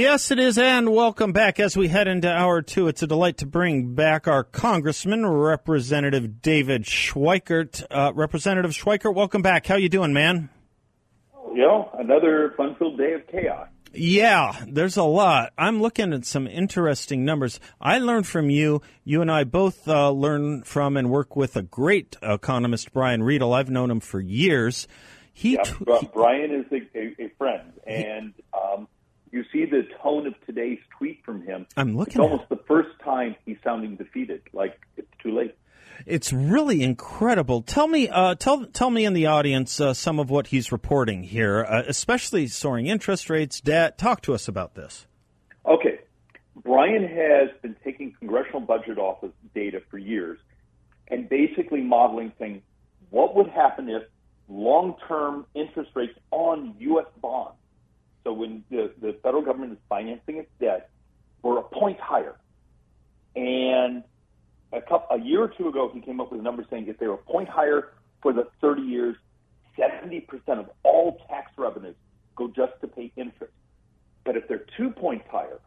Yes, it is, and welcome back as we head into hour two. It's a delight to bring back our Congressman, Representative David Schweikert. Uh, Representative Schweikert, welcome back. How you doing, man? You know, another fun-filled day of chaos. Yeah, there's a lot. I'm looking at some interesting numbers. I learned from you. You and I both uh, learn from and work with a great economist, Brian Riedel. I've known him for years. He, yeah, t- Brian is a, a, a friend, and um, you see the tone of today's tweet from him. I'm looking. It's almost the first time he's sounding defeated. Like it's too late. It's really incredible. Tell me, uh, tell tell me in the audience uh, some of what he's reporting here, uh, especially soaring interest rates, debt. Talk to us about this. Okay, Brian has been taking congressional budget office data for years and basically modeling things. What would happen if long-term interest rates on U.S. bonds so when the, the federal government is financing its debt, we're a point higher. And a, couple, a year or two ago, he came up with a number saying if they were a point higher for the 30 years, 70% of all tax revenues go just to pay interest. But if they're two points higher,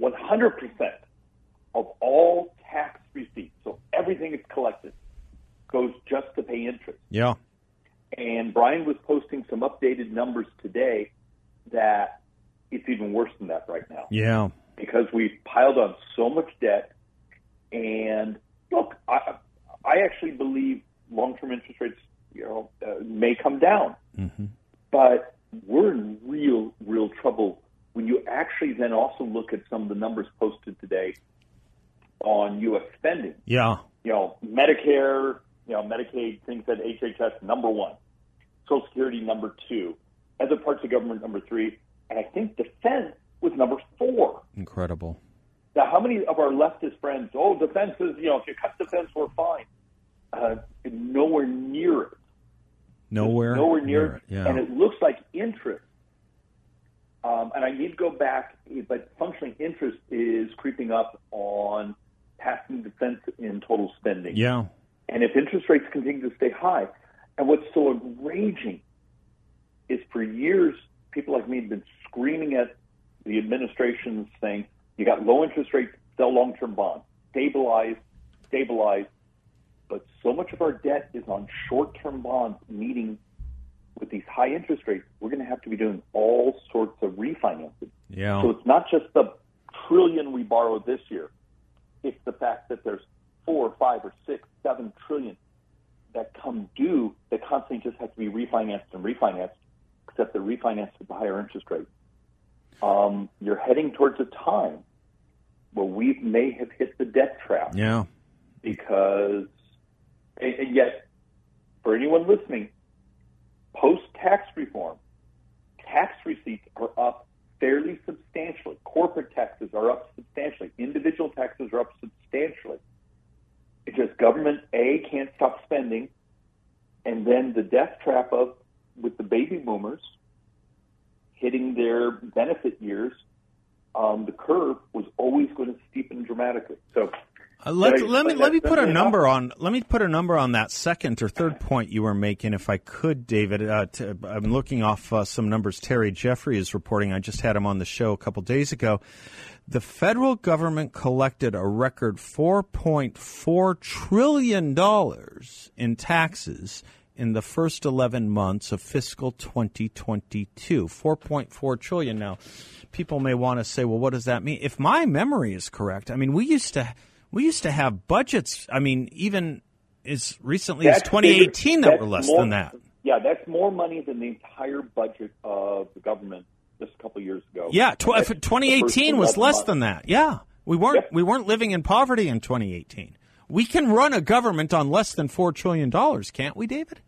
100% of all tax receipts, so everything is collected, goes just to pay interest. Yeah. And Brian was posting some updated numbers today that it's even worse than that right now. Yeah. Because we've piled on so much debt. And look, I, I actually believe long term interest rates you know, uh, may come down. Mm-hmm. But we're in real, real trouble when you actually then also look at some of the numbers posted today on U.S. spending. Yeah. You know, Medicare, you know, Medicaid things at HHS number one, Social Security number two, other parts of government number three, and I think defense was number four. Incredible. Now, how many of our leftist friends? Oh, defense is you know if you cut defense, we're fine. Uh, nowhere near it. Nowhere. nowhere near, near it. Yeah. And it looks like interest. Um, and I need to go back, but functioning interest is creeping up on passing defense in total spending. Yeah. And if interest rates continue to stay high, and what's so enraging is for years, people like me have been screaming at the administration saying, you got low interest rates, sell long term bonds, stabilize, stabilize. But so much of our debt is on short term bonds, meaning with these high interest rates, we're going to have to be doing all sorts of refinancing. Yeah. So it's not just the trillion we borrowed this year, it's the fact that there's four, five, or six, seven trillion that come due that constantly just have to be refinanced and refinanced, except they're refinanced at the higher interest rate. Um, you're heading towards a time where we may have hit the debt trap. Yeah. Because, and, and yet, for anyone listening, post tax reform, tax receipts are up fairly substantially. Corporate taxes are up substantially. Individual taxes are up substantially. It's just government A can't stop spending, and then the death trap of with the baby boomers hitting their benefit years, um, the curve was always going to steepen dramatically. So. Uh, let, let me let me put a number on let me put a number on that second or third point you were making, if I could, David. Uh, to, I'm looking off uh, some numbers. Terry Jeffrey is reporting. I just had him on the show a couple days ago the federal government collected a record $4.4 trillion in taxes in the first 11 months of fiscal 2022. 4.4 trillion. Now, people may want to say, well, what does that mean? If my memory is correct, I mean, we used to we used to have budgets, I mean, even as recently that's as 2018 that were less more, than that. Yeah, that's more money than the entire budget of the government just a couple years ago. Yeah, tw- 2018 was less than that. Yeah, we weren't we weren't living in poverty in 2018. We can run a government on less than four trillion dollars, can't we, David?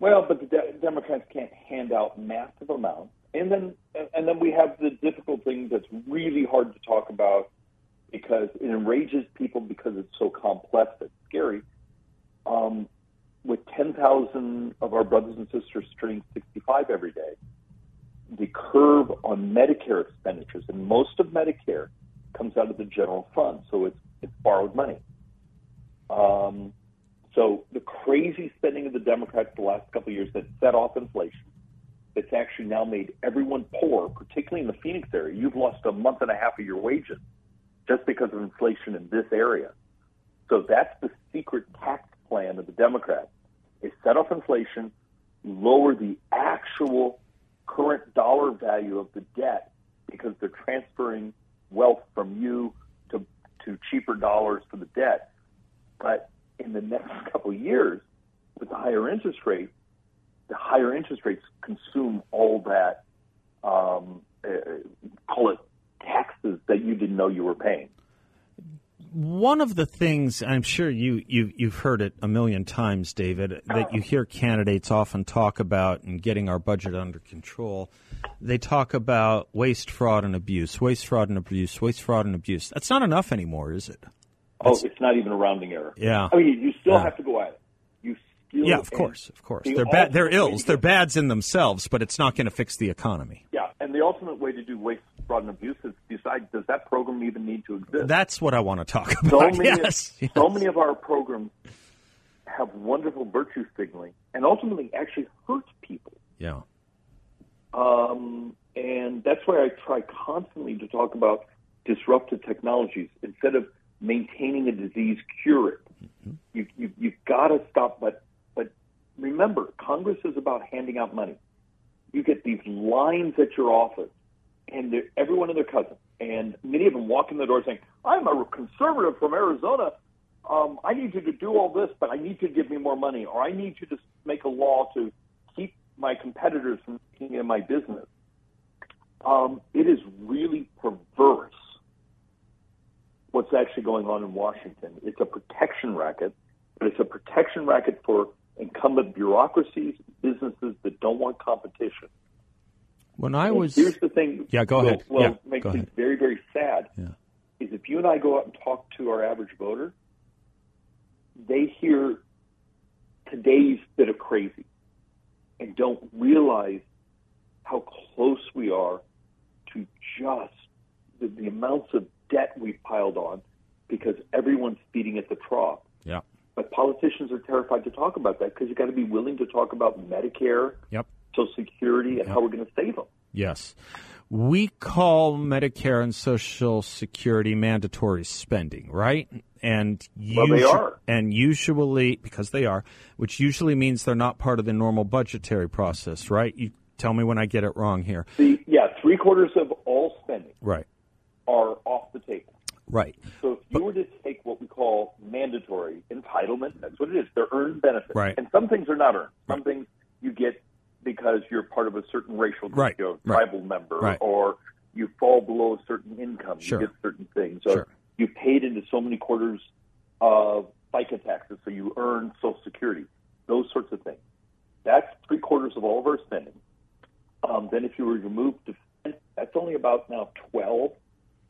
Well, but the de- Democrats can't hand out massive amounts and then and then we have the difficult thing that's really hard to talk about because it enrages people because it's so complex and scary. Um, with 10,000 of our brothers and sisters turning 65 every day, the curve on Medicare expenditures, and most of Medicare comes out of the general fund, so it's it's borrowed money. Um, so the crazy spending of the Democrats the last couple of years that set off inflation, it's actually now made everyone poor, particularly in the Phoenix area. You've lost a month and a half of your wages just because of inflation in this area. So that's the secret tax plan of the Democrats: is set off inflation, lower the actual current dollar value of the debt because they're transferring wealth from you to to cheaper dollars for the debt. But in the next couple of years, with the higher interest rate, the higher interest rates consume all that, um, uh, call it taxes that you didn't know you were paying. One of the things I'm sure you, you you've heard it a million times, David, that you hear candidates often talk about in getting our budget under control. They talk about waste, fraud, and abuse. Waste, fraud, and abuse. Waste, fraud, and abuse. That's not enough anymore, is it? Oh, it's not even a rounding error. Yeah. I mean, you still Yeah. have to go at it. You still Yeah, of course, of course. the They're bad. They're ills. They're bads in themselves, but it's not going to fix the economy. Yeah, and the ultimate way to do waste, fraud, and abuse is decide does that program even need to exist? That's what I want to talk so about. many, yes, yes. so many of our programs have wonderful virtue signaling and ultimately actually hurt people. Yeah. Um, and that's why I try constantly to talk about disruptive technologies instead of maintaining a disease, cure it. You you you've got to stop. But but remember, Congress is about handing out money. You get these lines at your office, and everyone and their cousin, and many of them walk in the door saying, "I'm a conservative from Arizona. Um, I need you to do all this, but I need you to give me more money, or I need you to make a law to keep my competitors from taking in my business." Um, it is really perverse what's actually going on in Washington. It's a protection racket, but it's a protection racket for incumbent bureaucracies, businesses that don't want competition. When I was here's the thing. Yeah, go ahead. Well, Yeah, makes go ahead. very, very sad. Yeah. Is if you and I go out and talk to our average voter, they hear today's bit of crazy and don't realize how close we are to just the, the amounts of debt we've piled on because everyone's feeding at the trough. yeah. But politicians are terrified to talk about that because you've got to be willing to talk about Medicare, Yep. Social Security, and how we're going to save them. Yes. We call Medicare and Social Security mandatory spending, right? And Well, they are. And usually, because they are, which usually means they're not part of the normal budgetary process, right? You tell me when I get it wrong here. The, yeah, three quarters of all spending Right. are off the table. Right. So if you were to take what we call mandatory entitlement, that's what it is. They're earned benefits. Right. And some things are not earned. Some things you get because you're part of a certain racial group, Right. you're a Right. tribal member, Right. or you fall below a certain income, Sure. you get certain things. So Sure. you paid into so many quarters of FICA taxes, so you earn Social Security, those sorts of things. That's three quarters of all of our spending. Um, then if you were to move defense, that's only about now 12.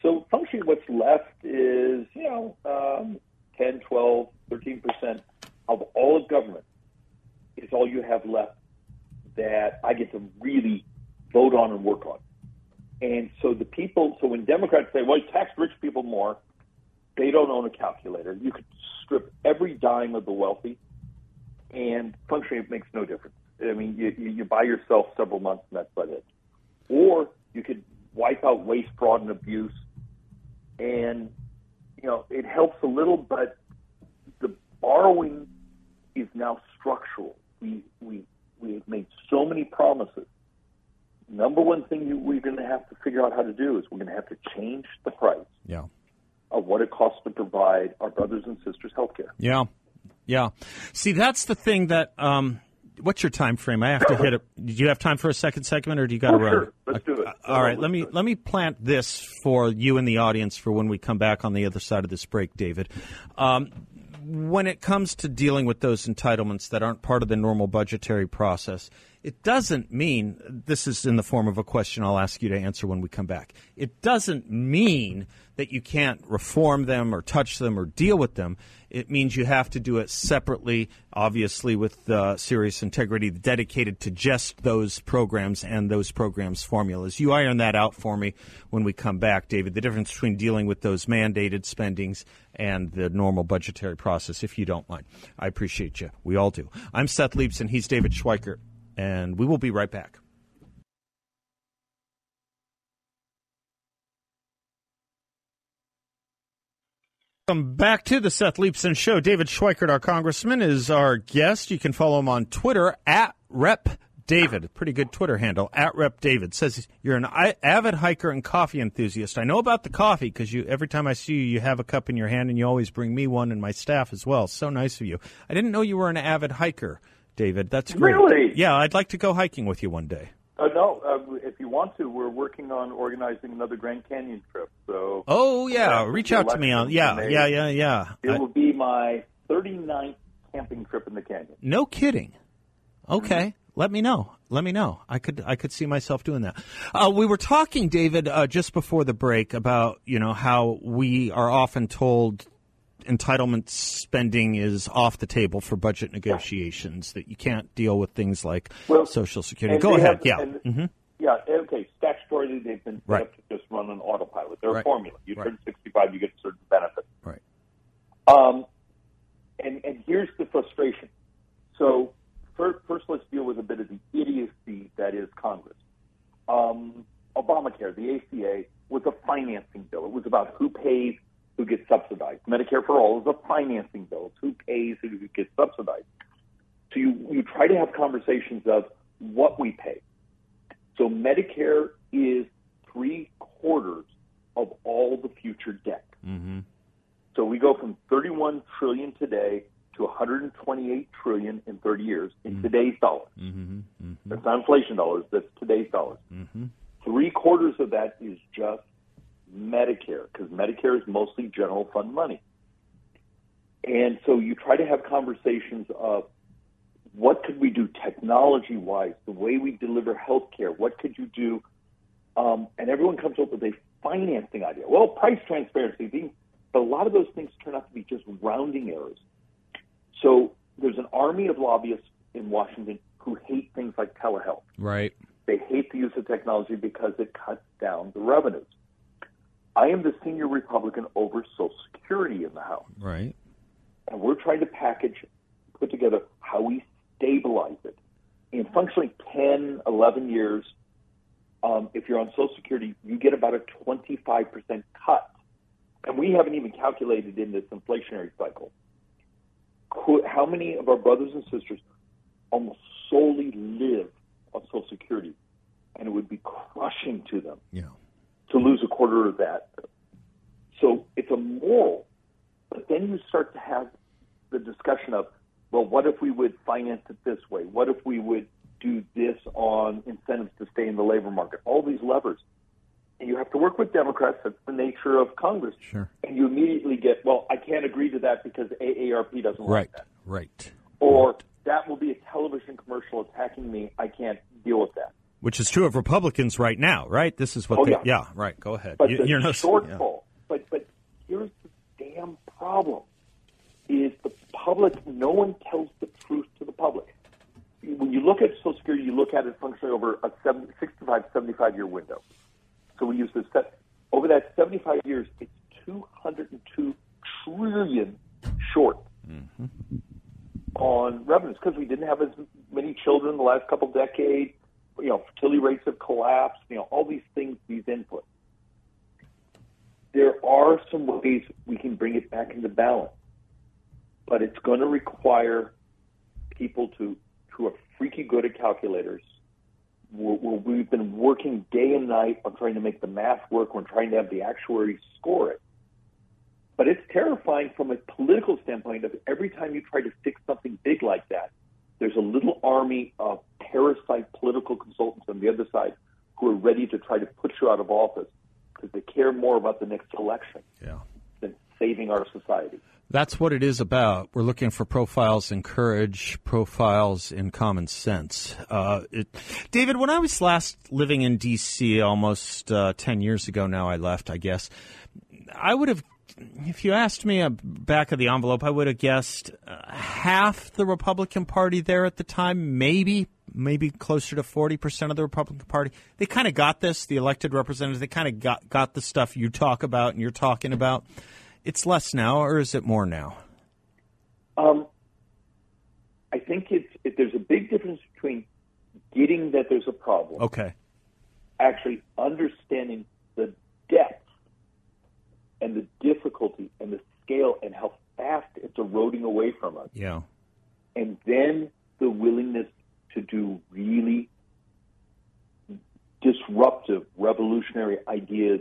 So functionally what's left is, you know, um, 10, 12, 13% of all of government is all you have left that I get to really vote on and work on. And so the people, so when Democrats say, well, tax rich people more, they don't own a calculator. You could strip every dime of the wealthy, and functionally it makes no difference. I mean, you, you, buy yourself several months, and that's about it. Or you could wipe out waste, fraud, and abuse, and you know it helps a little, but the borrowing is now structural. We we we have made so many promises. Number one thing you, we're going to have to figure out how to do is we're going to have to change the price Yeah. of what it costs to provide our brothers and sisters health care. Yeah. Yeah. See, that's the thing that. Um, what's your time frame? I have to hit it. Do you have time for a second segment, or do you got to Oh, run? sure. Let's do it. All right. Let's me let me plant this for you and the audience for when we come back on the other side of this break, David. Um, when it comes to dealing with those entitlements that aren't part of the normal budgetary process, It doesn't mean, this is in the form of a question I'll ask you to answer when we come back. It doesn't mean that you can't reform them or touch them or deal with them. It means you have to do it separately, obviously, with uh, serious integrity dedicated to just those programs and those programs' formulas. You iron that out for me when we come back, David. The difference between dealing with those mandated spendings and the normal budgetary process, if you don't mind. I appreciate you. We all do. I'm Seth Leibsohn. He's David Schweikert and we will be right back. Welcome back to the Seth Leibsohn Show. David Schweikert, our congressman, is our guest. You can follow him on Twitter at Rep David. Pretty good Twitter handle at Rep David. Says you're an avid hiker and coffee enthusiast. I know about the coffee because you every time I see you, you have a cup in your hand, and you always bring me one and my staff as well. So nice of you. I didn't know you were an avid hiker. David. That's great. Really? Yeah, I'd like to go hiking with you one day. Uh, no, uh, if you want to, we're working on organizing another Grand Canyon trip. So. Oh yeah, reach out to me on. Yeah, yeah, yeah, yeah. It I, will be my 39th camping trip in the canyon. No kidding. Okay. Mm-hmm. Let me know. Let me know. I could I could see myself doing that. Uh, we were talking, David, uh, just before the break about you know how we are often told entitlement spending is off the table for budget negotiations. That you can't deal with things like well, Social Security. Go ahead. Have, yeah. And, mm-hmm. Yeah. Okay. Statutorily, they've been set right. up to just run on autopilot. They're right. a formula. You right. turn 65, you get certain benefits. Right. Um, and and here's the frustration. So first, first, let's deal with a bit of the idiocy that is Congress. Um, Obamacare, the ACA, was a financing bill. It was about who pays who gets subsidized. Medicare for All is a financing bill. It's who pays who gets subsidized. So you, you try to have conversations of what we pay. So Medicare is three quarters of all the future debt. Mm-hmm. So we go from 31 trillion today to 128 trillion in 30 years in mm-hmm. today's dollars. Mm-hmm. mm-hmm. That's not inflation dollars. That's today's dollars. Mm-hmm. Three quarters of that is just Medicare because Medicare is mostly general fund money. And so you try to have conversations of what could we do technology wise, the way we deliver healthcare, what could you do? Um, and everyone comes up with a financing idea. Well, price transparency, but a lot of those things turn out to be just rounding errors. So there's an army of lobbyists in Washington who hate things like telehealth. Right. They hate the use of technology because it cuts down the revenues. I am the senior Republican over Social Security in the House. Right. And we're trying to package, put together how we stabilize it. In functionally 10, 11 years, um, if you're on Social Security, you get about a 25% cut. And we haven't even calculated in this inflationary cycle how many of our brothers and sisters almost solely live on Social Security, and it would be crushing to them. Yeah to lose a quarter of that. So it's a moral. But then you start to have the discussion of, well, what if we would finance it this way? What if we would do this on incentives to stay in the labor market? All these levers. And you have to work with Democrats. That's the nature of Congress. Sure. And you immediately get, well, I can't agree to that because AARP doesn't right. like that. Right. Or that will be a television commercial attacking me. I can't deal with that which is true of Republicans right now, right? This is what oh, they, yeah. yeah, right. Go ahead. But you, the you're no, shortfall. Yeah. But but here's the damn problem: is the public. No one tells the truth to the public. When you look at Social Security, you look at it functionally over a 70, 65, 75 year window. So we use this over that 75 years. It's 202 trillion short mm-hmm. on revenues because we didn't have as many children the last couple decades you know, fertility rates have collapsed, you know, all these things, these inputs. There are some ways we can bring it back into balance, but it's going to require people to who are freaky good at calculators. We're, we've been working day and night on trying to make the math work. We're trying to have the actuaries score it. But it's terrifying from a political standpoint of every time you try to fix something big like that, there's a little army of parasite political consultants on the other side who are ready to try to put you out of office because they care more about the next election yeah. than saving our society. That's what it is about. We're looking for profiles in courage, profiles in common sense. Uh, it, David, when I was last living in D.C. almost uh, 10 years ago now, I left, I guess, I would have, if you asked me a back of the envelope, I would have guessed uh, half the Republican Party there at the time, maybe, maybe closer to 40% of the Republican Party. They kind of got this, the elected representatives, they kind of got, got the stuff you talk about and you're talking about it's less now, or is it more now? Um, I think it's it, there's a big difference between getting that there's a problem. Okay. Actually understanding the depth and the difficulty and the scale and how fast it's eroding away from us. Yeah. And then the willingness to do really disruptive, revolutionary ideas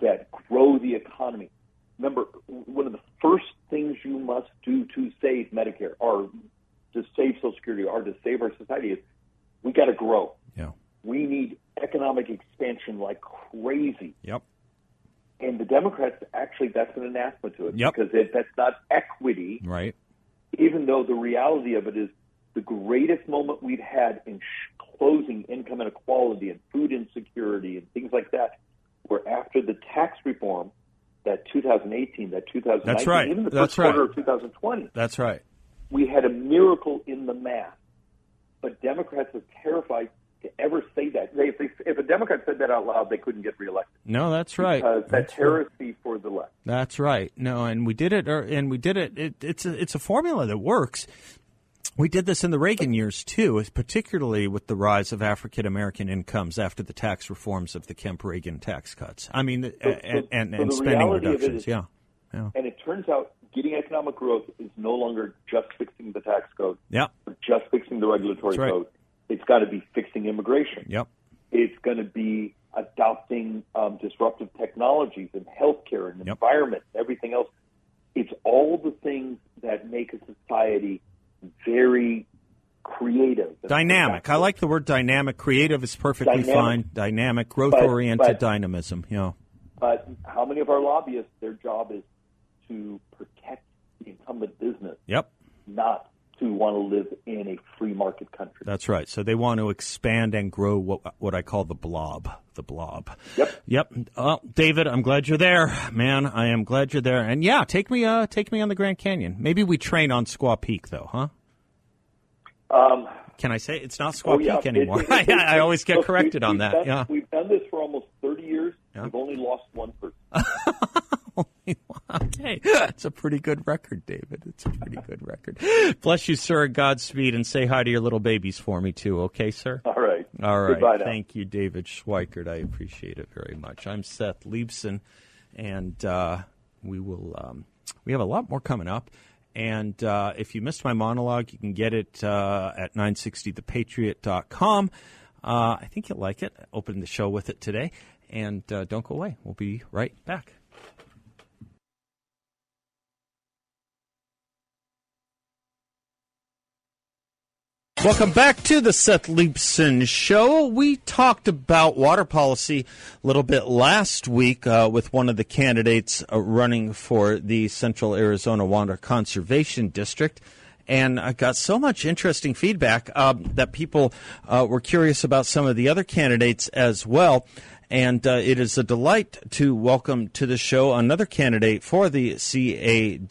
that grow the economy, remember, one of the first things you must do to save Medicare or to save Social Security or to save our society is we got to grow. Yeah. We need economic expansion like crazy. Yep. And the Democrats actually that's an anathema to it yep. because it, that's not equity. Right. Even though the reality of it is the greatest moment we've had in sh- closing income inequality and food insecurity and things like that were after the tax reform that 2018, that 2019, That's right. even the That's first quarter right. of 2020. That's right. We had a miracle in the math, but Democrats are terrified to ever say that. They, if, they, if a Democrat said that out loud, they couldn't get reelected. No, that's right. Because that's that's heresy right. for the left. That's right. No, and we did it, or, and we did it. it it's a, it's a formula that works. We did this in the Reagan years too, particularly with the rise of African American incomes after the tax reforms of the Kemp Reagan tax cuts. I mean, so, and, and, so and spending reductions. Is, yeah. yeah. And it turns out getting economic growth is no longer just fixing the tax code, yeah. just fixing the regulatory right. code. It's got to be fixing immigration. Yep. It's going to be adopting um, disruptive technologies in healthcare and yep. environment and everything else. It's all the things that make a society very creative. Dynamic. I like the word dynamic. Creative is perfectly dynamic. fine. Dynamic, growth oriented dynamism. Yeah. But how many of our lobbyists, their job is to protect the incumbent business, Yep. not to want to live in a free market country. That's right. So they want to expand and grow what what I call the blob. The blob. Yep. Yep. Well, David, I'm glad you're there, man. I am glad you're there. And yeah, take me uh take me on the Grand Canyon. Maybe we train on Squaw Peak though, huh? Um, Can I say it's not Squaw oh, yeah. Peak anymore? It, it, it, I always get corrected we, on that. Done, yeah. We've done this for almost 30 years. Yeah. We've only lost one person. okay, that's a pretty good record, David. It's a pretty good record. Bless you, sir. Godspeed, and say hi to your little babies for me too. Okay, sir. All right. All right. Goodbye now. Thank you, David Schweikert. I appreciate it very much. I'm Seth Leibsohn, and uh, we will. Um, we have a lot more coming up. And uh, if you missed my monologue, you can get it uh, at 960thepatriot.com. Uh, I think you'll like it. I opened the show with it today. And uh, don't go away. We'll be right back. Welcome back to the Seth Leibsohn Show. We talked about water policy a little bit last week uh, with one of the candidates uh, running for the Central Arizona Water Conservation District. And I got so much interesting feedback uh, that people uh, were curious about some of the other candidates as well. And uh, it is a delight to welcome to the show another candidate for the CAWCD,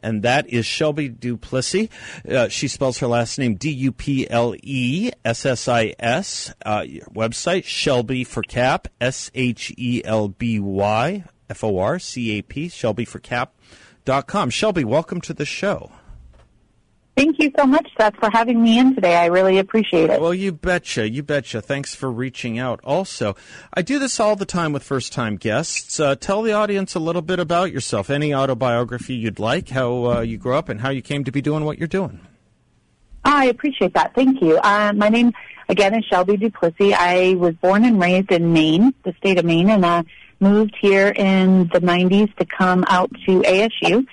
and that is Shelby Duplessis. Uh, she spells her last name D U P L E S S I S. Uh, website Shelby for Cap, S H E L B Y F O R C A P, Shelby for Cap.com. Shelby, welcome to the show. Thank you so much, Seth, for having me in today. I really appreciate it. Well, you betcha. You betcha. Thanks for reaching out. Also, I do this all the time with first time guests. Uh, tell the audience a little bit about yourself, any autobiography you'd like, how uh, you grew up, and how you came to be doing what you're doing. I appreciate that. Thank you. Uh, my name, again, is Shelby Duplessis. I was born and raised in Maine, the state of Maine, and I moved here in the 90s to come out to ASU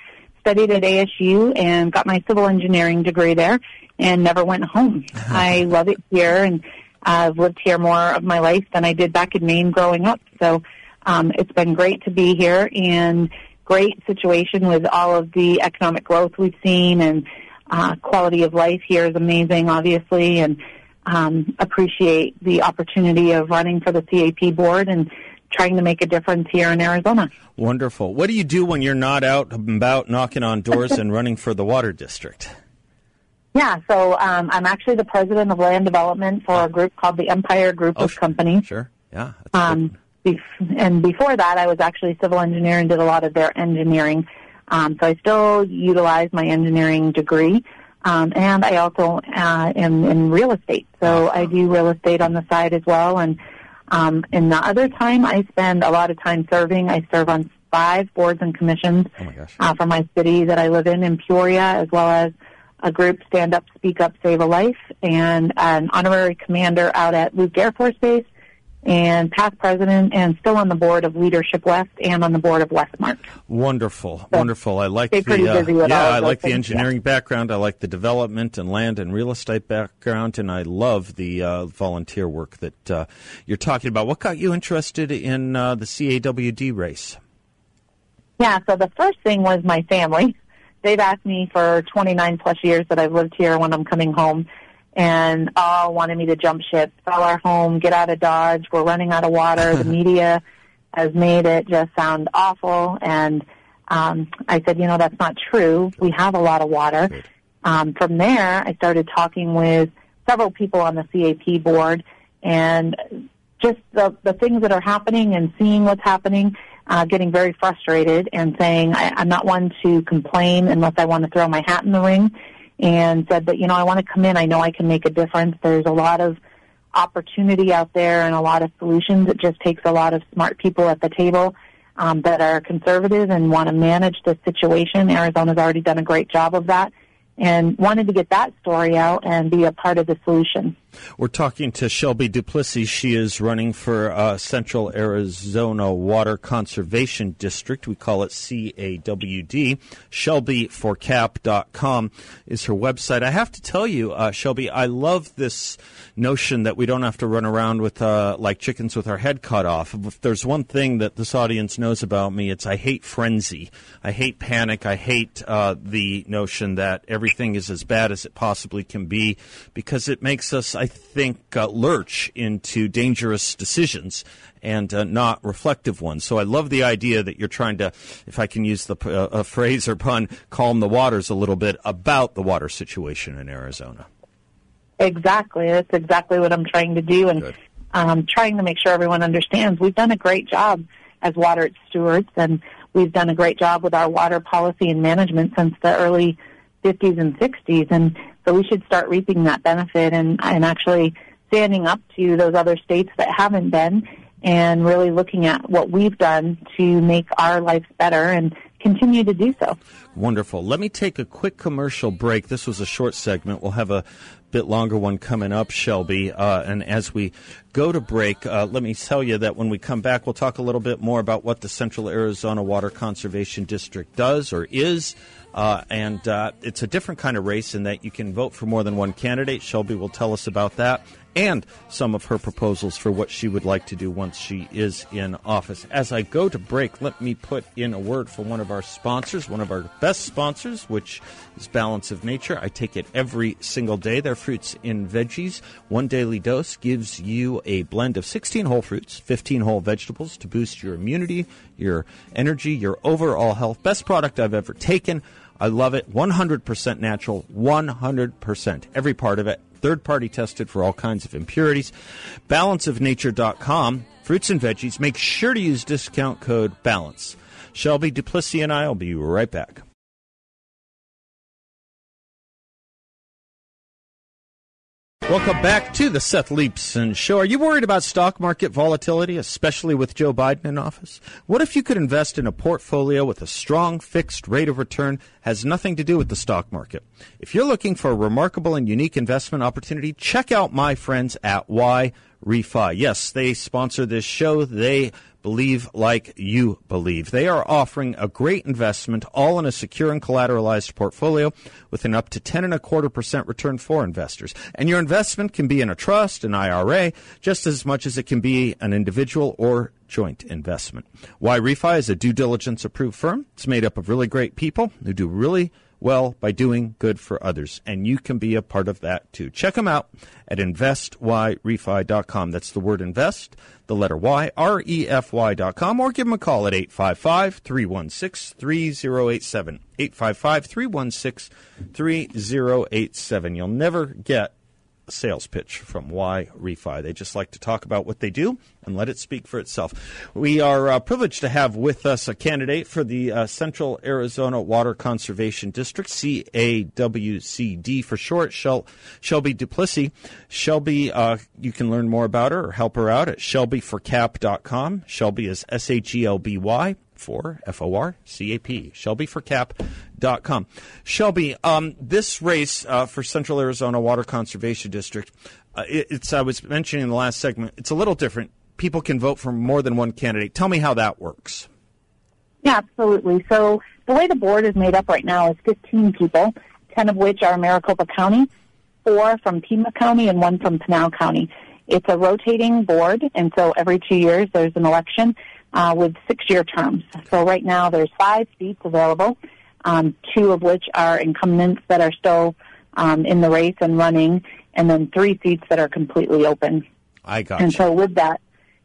studied at ASU and got my civil engineering degree there and never went home. I love it here and I've lived here more of my life than I did back in Maine growing up. So um, it's been great to be here and great situation with all of the economic growth we've seen and uh, quality of life here is amazing, obviously, and um, appreciate the opportunity of running for the CAP board and trying to make a difference here in Arizona. Wonderful. What do you do when you're not out about knocking on doors and running for the water district? Yeah, so um, I'm actually the president of land development for a group called the Empire Group Oh, of Companies. Sure. Yeah. Um, bef- and before that, I was actually a civil engineer and did a lot of their engineering. Um, so I still utilize my engineering degree. Um, and I also uh, am in real estate. So I do real estate on the side as well. And um, in the other time, I spend a lot of time serving. I serve on five boards and commissions Oh uh, for my city that I live in, in Peoria, as well as a group, Stand Up, Speak Up, Save a Life, and an honorary commander out at Luke Air Force Base, and past president, and still on the board of Leadership West and on the board of WESTMARC. Wonderful, wonderful. I like the uh, yeah, I like the things, engineering background. I like the development and land and real estate background, and I love the uh, volunteer work that uh, you're talking about. What got you interested in uh, the CAWD race? Yeah, so the first thing was my family. They've asked me for 29 plus years that I've lived here when I'm coming home, and all wanted me to jump ship, sell our home, get out of Dodge. We're running out of water. the media has made it just sound awful, and um, I said, you know, that's not true. We have a lot of water. Um, from there, I started talking with several people on the CAP board, and just the the things that are happening and seeing what's happening, uh, getting very frustrated and saying I, I'm not one to complain unless I want to throw my hat in the ring, and said that you know I want to come in. I know I can make a difference. There's a lot of opportunity out there and a lot of solutions. It just takes a lot of smart people at the table um, that are conservative and want to manage the situation. Arizona's already done a great job of that. And wanted to get that story out and be a part of the solution. We're talking to Shelby Duplessis. She is running for uh, Central Arizona Water Conservation District. We call it CAWD. ShelbyForCap.com is her website. I have to tell you, uh, Shelby, I love this notion that we don't have to run around with uh, like chickens with our head cut off. If there's one thing that this audience knows about me, it's I hate frenzy. I hate panic. I hate uh, the notion that everything is as bad as it possibly can be because it makes us, I think, uh, lurch into dangerous decisions and uh, not reflective ones. So I love the idea that you're trying to, if I can use the uh, a phrase or pun, calm the waters a little bit about the water situation in Arizona. Exactly. That's exactly what I'm trying to do and um, trying to make sure everyone understands. We've done a great job as water stewards and we've done a great job with our water policy and management since the early 50s and 60s. And so we should start reaping that benefit and, and actually standing up to those other states that haven't been and really looking at what we've done to make our lives better and continue to do so. Wonderful. Let me take a quick commercial break. This was a short segment. We'll have a bit longer one coming up, Shelby. Uh, and as we go to break, uh, let me tell you that when we come back, we'll talk a little bit more about what the Central Arizona Water Conservation District does or is. Uh, and uh, it's a different kind of race in that you can vote for more than one candidate. Shelby will tell us about that and some of her proposals for what she would like to do once she is in office. As I go to break, let me put in a word for one of our sponsors, one of our best sponsors, which is Balance of Nature. I take it every single day. Their fruits and veggies. One daily dose gives you a blend of 16 whole fruits, 15 whole vegetables to boost your immunity, your energy, your overall health. Best product I've ever taken. I love it. 100% natural, 100%. Every part of it. Third party tested for all kinds of impurities. Balanceofnature.com. Fruits and veggies. Make sure to use discount code BALANCE. Shelby Duplessis and I will be right back. Welcome back to the Seth Leibsohn Show. Are you worried about stock market volatility, especially with Joe Biden in office? What if you could invest in a portfolio with a strong fixed rate of return has nothing to do with the stock market? If you're looking for a remarkable and unique investment opportunity, check out my friends at Y Refi. Yes, they sponsor this show. They believe like you believe. They are offering a great investment all in a secure and collateralized portfolio with an up to 10 and a quarter percent return for investors. And your investment can be in a trust, an IRA, just as much as it can be an individual or joint investment. YRefy is a due diligence approved firm. It's made up of really great people who do really well by doing good for others. And you can be a part of that too. Check them out at investyrefy.com. That's the word invest, the letter Y, R E F Y.com, or give them a call at 855 316 3087. 855 316 3087. You'll never get sales pitch from YRefy. They just like to talk about what they do and let it speak for itself. We are uh, privileged to have with us a candidate for the uh, Central Arizona Water Conservation District, CAWCD for short, Shel- Shelby Duplessis. Shelby, uh, you can learn more about her or help her out at shelbyforcap.com. Shelby is S H E L B Y for F O R C A P. ShelbyForCap.com. Shelby, um, this race uh, for Central Arizona Water Conservation District, uh, it, it's I was mentioning in the last segment. It's a little different. People can vote for more than one candidate. Tell me how that works. Yeah, absolutely. So the way the board is made up right now is 15 people, 10 of which are Maricopa County, four from Pima County, and one from Pinal County. It's a rotating board, and so every two years there's an election uh, with six-year terms. So right now there's five seats available, um, two of which are incumbents that are still um, in the race and running, and then three seats that are completely open. I got And you. so with that,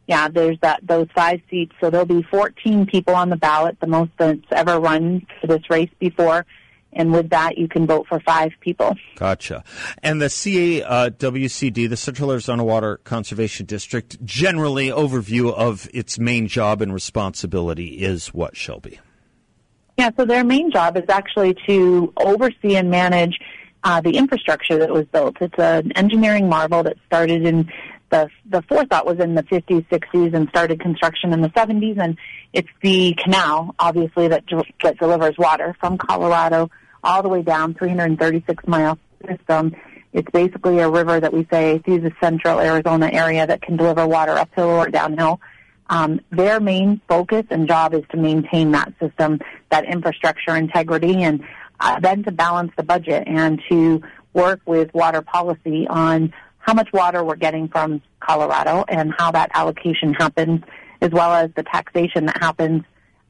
yeah, there's that those five seats. So there'll be 14 people on the ballot, the most that's ever run for this race before. And with that, you can vote for five people. Gotcha. And the CAWCD, the Central Arizona Water Conservation District, generally overview of its main job and responsibility is what, Shelby? Yeah, so their main job is actually to oversee and manage uh, the infrastructure that was built. It's an engineering marvel that started in the the forethought was in the 50s, 60s, and started construction in the 70s. And it's the canal, obviously, that that delivers water from Colorado all the way down 336 mile system. It's basically a river that we say through the central Arizona area that can deliver water uphill or downhill. Um, their main focus and job is to maintain that system, that infrastructure integrity, and uh, then to balance the budget and to work with water policy on how much water we're getting from Colorado and how that allocation happens, as well as the taxation that happens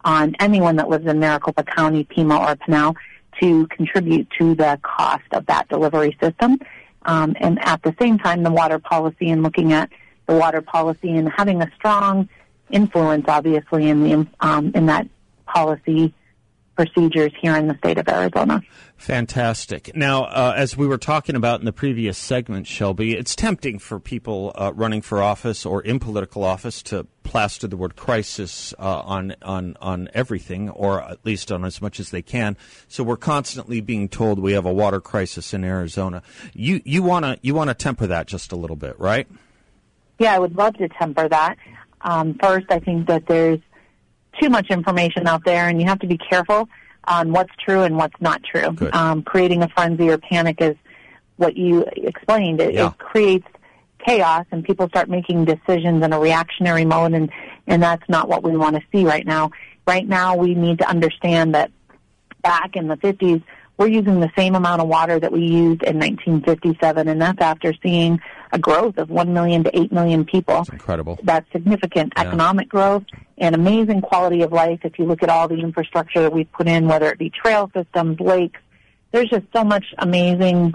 on anyone that lives in Maricopa County, Pima, or Pinal to contribute to the cost of that delivery system. Um, and at the same time, the water policy and looking at the water policy and having a strong influence, obviously, in the um, in that policy procedures here in the state of Arizona. Fantastic. Now, uh, as we were talking about in the previous segment, Shelby, it's tempting for people uh, running for office or in political office to plaster the word crisis uh, on on on everything, or at least on as much as they can. So we're constantly being told we have a water crisis in Arizona. You you want to you want to temper that just a little bit, right? Yeah, I would love to temper that. Um, first, I think that there's too much information out there, and you have to be careful on what's true and what's not true. Um, creating a frenzy or panic is what you explained. It, Yeah. it creates chaos, and people start making decisions in a reactionary mode, and and that's not what we want to see right now. Right now, we need to understand that back in the 50s, we're using the same amount of water that we used in 1957, and that's after seeing a growth of 1 million to 8 million people. It's incredible. That's significant Yeah. economic growth and amazing quality of life. If you look at all the infrastructure that we've put in, whether it be trail systems, lakes, there's just so much amazing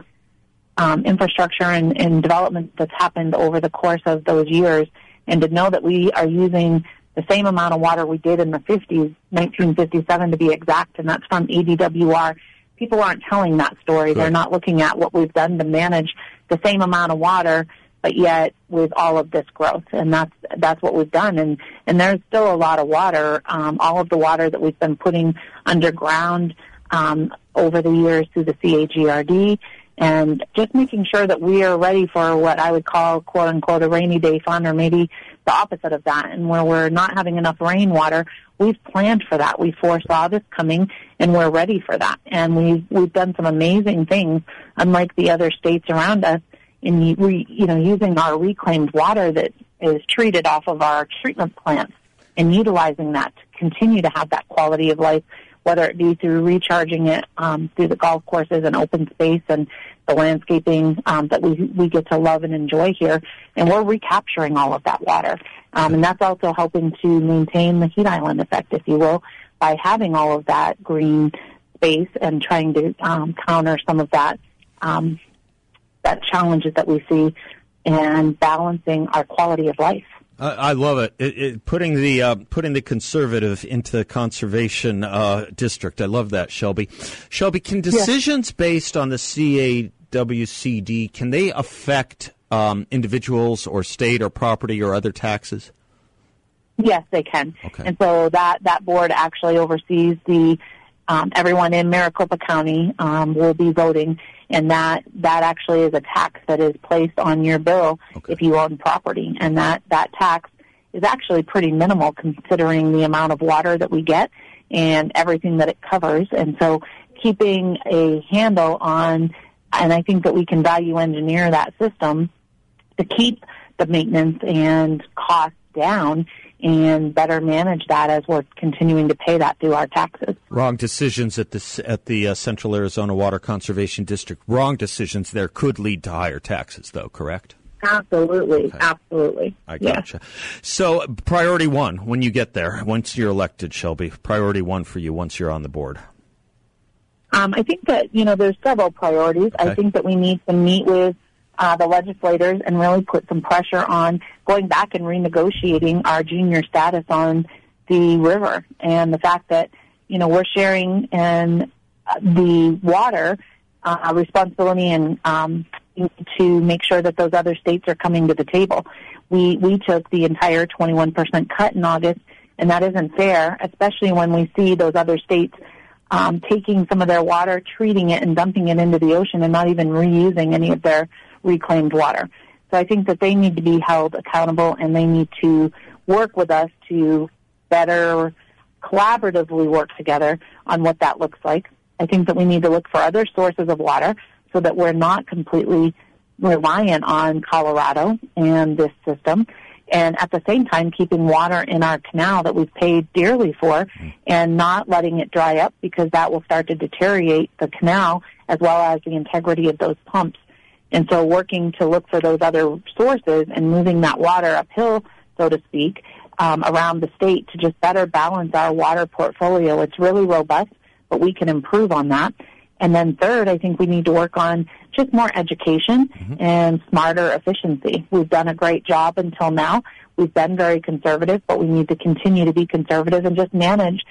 um, infrastructure and, and development that's happened over the course of those years. And to know that we are using the same amount of water we did in the 50s, 1957 to be exact, and that's from ADWR. People aren't telling that story. They're not looking at what we've done to manage the same amount of water, but yet with all of this growth, and that's that's what we've done. And and there's still a lot of water. Um, all of the water that we've been putting underground um, over the years through the CAGRD, and just making sure that we are ready for what I would call "quote unquote" a rainy day fund, or maybe the opposite of that. And where we're not having enough rainwater, we've planned for that. We foresaw this coming, and we're ready for that. And we've we've done some amazing things, unlike the other states around us, in re, you know using our reclaimed water that is treated off of our treatment plants and utilizing that to continue to have that quality of life whether it be through recharging it um, through the golf courses and open space and the landscaping um, that we we get to love and enjoy here, and we're recapturing all of that water, um, and that's also helping to maintain the heat island effect, if you will, by having all of that green space and trying to um, counter some of that um, challenges that we see and balancing our quality of life. I love it. it, it putting the uh, putting the conservative into the conservation uh, district. I love that, Shelby. Shelby, can decisions based on the CAWCD can they affect um, individuals or state or property or other taxes? Yes, they can. Okay. And so that that board actually oversees the um, everyone in Maricopa County um, will be voting, and that that actually is a tax that is placed on your bill okay. if you own property, and that that tax is actually pretty minimal considering the amount of water that we get and everything that it covers, and so keeping a handle on, and I think that we can value engineer that system to keep the maintenance and costs down and better manage that as we're continuing to pay that through our taxes. Wrong decisions at the at the uh, Central Arizona Water Conservation District. Wrong decisions there could lead to higher taxes, though. Correct. Absolutely, okay. absolutely. I gotcha. Yeah. So, priority one when you get there, once you're elected, Shelby. Priority one for you once you're on the board. Um, I think that you know there's several priorities. Okay. I think that we need to meet with uh, the legislators and really put some pressure on going back and renegotiating our junior status on the river and the fact that you know we're sharing in uh, the water uh, responsibility and um, to make sure that those other states are coming to the table. We we took the entire 21% cut in August, and that isn't fair, especially when we see those other states um, taking some of their water, treating it, and dumping it into the ocean, and not even reusing any of their reclaimed water. So I think that they need to be held accountable and they need to work with us to better collaboratively work together on what that looks like. I think that we need to look for other sources of water so that we're not completely reliant on Colorado and this system. And at the same time, keeping water in our canal that we've paid dearly for and not letting it dry up because that will start to deteriorate the canal as well as the integrity of those pumps. And so working to look for those other sources and moving that water uphill, so to speak, um, around the state to just better balance our water portfolio. It's really robust, but we can improve on that. And then third, I think we need to work on just more education mm-hmm. and smarter efficiency. We've done a great job until now. We've been very conservative, but we need to continue to be conservative and just manage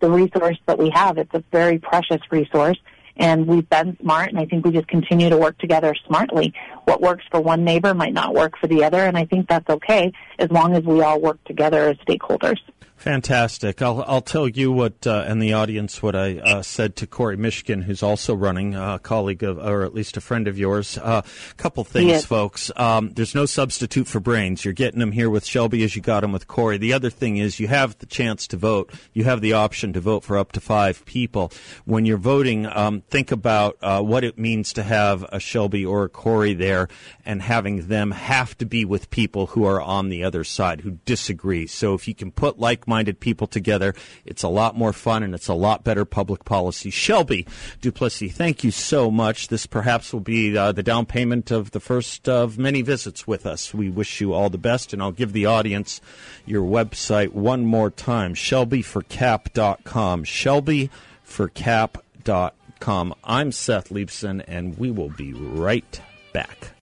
the resource that we have. It's a very precious resource and we've been smart and I think we just continue to work together smartly. What works for one neighbor might not work for the other and I think that's okay as long as we all work together as stakeholders. Fantastic. I'll, I'll tell you what, uh, and the audience, what I uh, said to Corey Michigan, who's also running, uh, a colleague of, or at least a friend of yours. A uh, couple things, yes. folks. Um, there's no substitute for brains. You're getting them here with Shelby as you got them with Corey. The other thing is you have the chance to vote. You have the option to vote for up to five people. When you're voting, um, think about uh, what it means to have a Shelby or a Corey there and having them have to be with people who are on the other side, who disagree. So if you can put like minded people together. It's a lot more fun and it's a lot better public policy. Shelby Duplessis, thank you so much. This perhaps will be uh, the down payment of the first of many visits with us. We wish you all the best, and I'll give the audience your website one more time shelbyforcap.com. Shelbyforcap.com. I'm Seth Leibsohn, and we will be right back.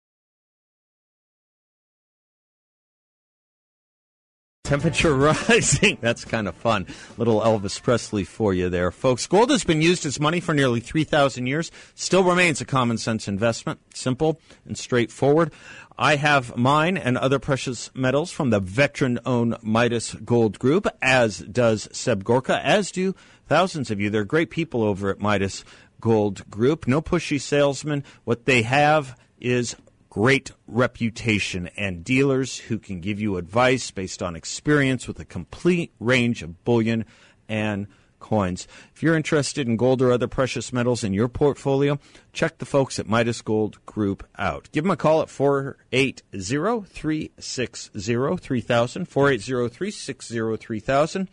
Temperature rising. That's kind of fun. Little Elvis Presley for you there, folks. Gold has been used as money for nearly 3,000 years. Still remains a common sense investment. Simple and straightforward. I have mine and other precious metals from the veteran owned Midas Gold Group, as does Seb Gorka, as do thousands of you. They're great people over at Midas Gold Group. No pushy salesmen. What they have is great reputation and dealers who can give you advice based on experience with a complete range of bullion and coins. If you're interested in gold or other precious metals in your portfolio, check the folks at Midas Gold Group out. Give them a call at 480-360-3000, 480-360-3000,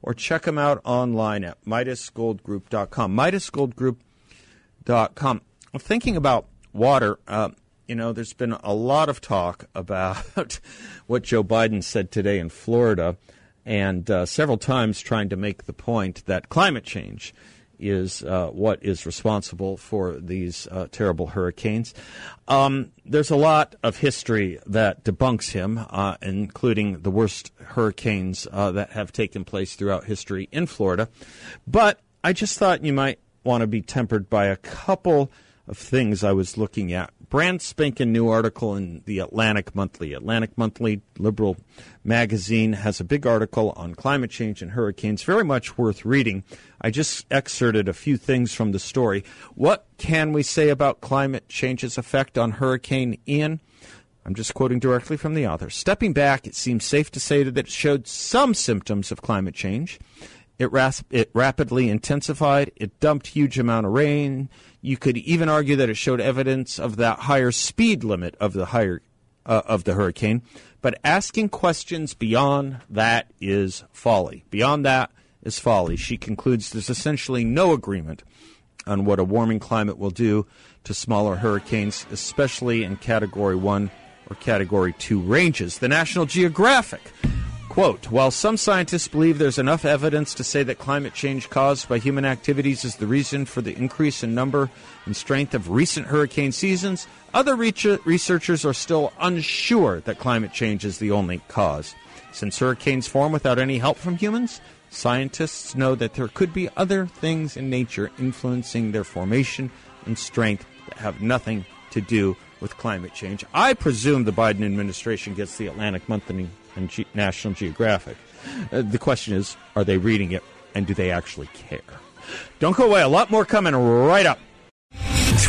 or check them out online at MidasGoldGroup.com. MidasGoldGroup.com. I'm thinking about water. Uh, you know, there's been a lot of talk about what Joe Biden said today in Florida, and uh, several times trying to make the point that climate change is uh, what is responsible for these uh, terrible hurricanes. Um, there's a lot of history that debunks him, uh, including the worst hurricanes uh, that have taken place throughout history in Florida. But I just thought you might want to be tempered by a couple of things I was looking at brand spanking new article in the Atlantic Monthly. Atlantic Monthly, liberal magazine, has a big article on climate change and hurricanes, very much worth reading. I just excerpted a few things from the story. What can we say about climate change's effect on Hurricane Ian? I'm just quoting directly from the author. Stepping back, it seems safe to say that it showed some symptoms of climate change. It, ras- it rapidly intensified. It dumped huge amount of rain. You could even argue that it showed evidence of that higher speed limit of the higher uh, of the hurricane. But asking questions beyond that is folly. Beyond that is folly. She concludes there's essentially no agreement on what a warming climate will do to smaller hurricanes, especially in Category 1 or Category 2 ranges. The National Geographic Quote While some scientists believe there's enough evidence to say that climate change caused by human activities is the reason for the increase in number and strength of recent hurricane seasons, other researchers are still unsure that climate change is the only cause. Since hurricanes form without any help from humans, scientists know that there could be other things in nature influencing their formation and strength that have nothing to do with climate change. I presume the Biden administration gets the Atlantic Monthly and National Geographic. Uh, the question is, are they reading it and do they actually care? Don't go away. A lot more coming right up.